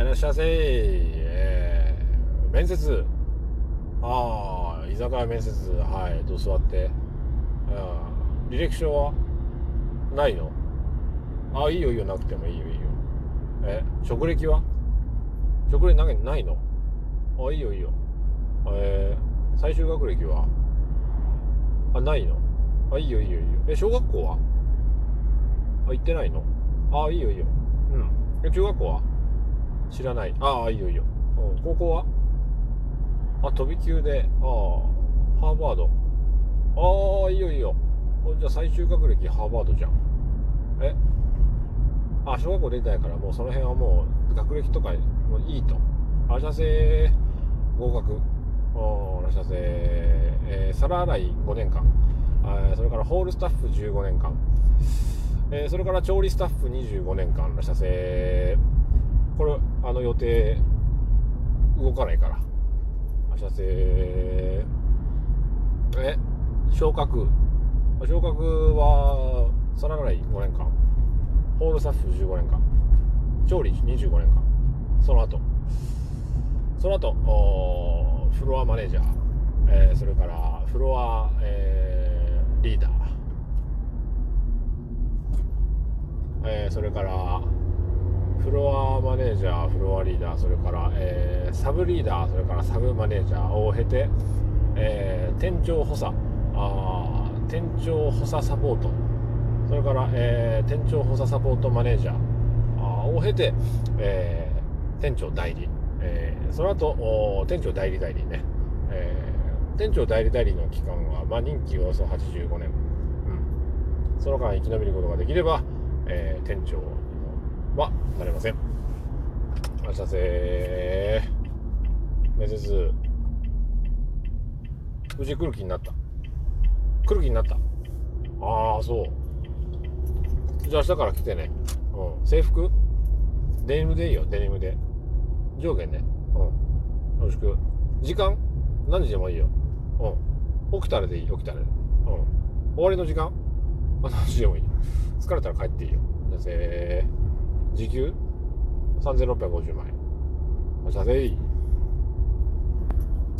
はいらっしゃい。ませえー、面接。ああ居酒屋面接。はいどう座って。うん。履歴書は？ないの？ああいいよいいよなくてもいいよいいよ。え職歴は？職歴ないないの？あいいよいいよ。えー、最終学歴は？あないの？あいいよいいよいいよ。え小学校は？あ行ってないの？あいいよいいよ。うん。え中学校は？知らない。ああいいよいいよ、うん、高校は？あ飛び級で。ああハーバード。ああいいよいいよ。じゃあ最終学歴ハーバードじゃん。え？あ小学校出てないからもうその辺はもう学歴とかもういいと。あらしゃせ合格。あらしゃせ、えー、皿洗い5年間。あそれからホールスタッフ15年間、えー、それから調理スタッフ25年間。らしゃせこれあの予定動かないから。らしゃせえ昇格。昇格は皿洗い5年間。ホールスタッフ15年間。調理25年間。その後。その後フロアマネージャー、えー、それからフロア、えー、リーダー、えー、それからフロアマネージャーフロアリーダーそれから、えー、サブリーダーそれからサブマネージャーを経て、えー、店長補佐あ店長補佐サポートそれから、えー、店長補佐サポートマネージャーを経て、えー、店長代理、えー、その後店長代理代理ね、えー、店長代理代理の期間は、まあ、任期およそ85年、うん、その間生き延びることができれば、えー、店長はなれません。あしたせ面接うち来る気になった。来る気になった。ああそう。じゃあ明日から来てね。うん。制服？デニムでいいよ。デニムで。上下ね。うん。よろしく。時間？何時でもいいよ。うん。起きたらでいい。起きたらで。うん。終わりの時間？あ何時でもいい。疲れたら帰っていいよ。じゃあせー。時給？3650万円。おしゃせい。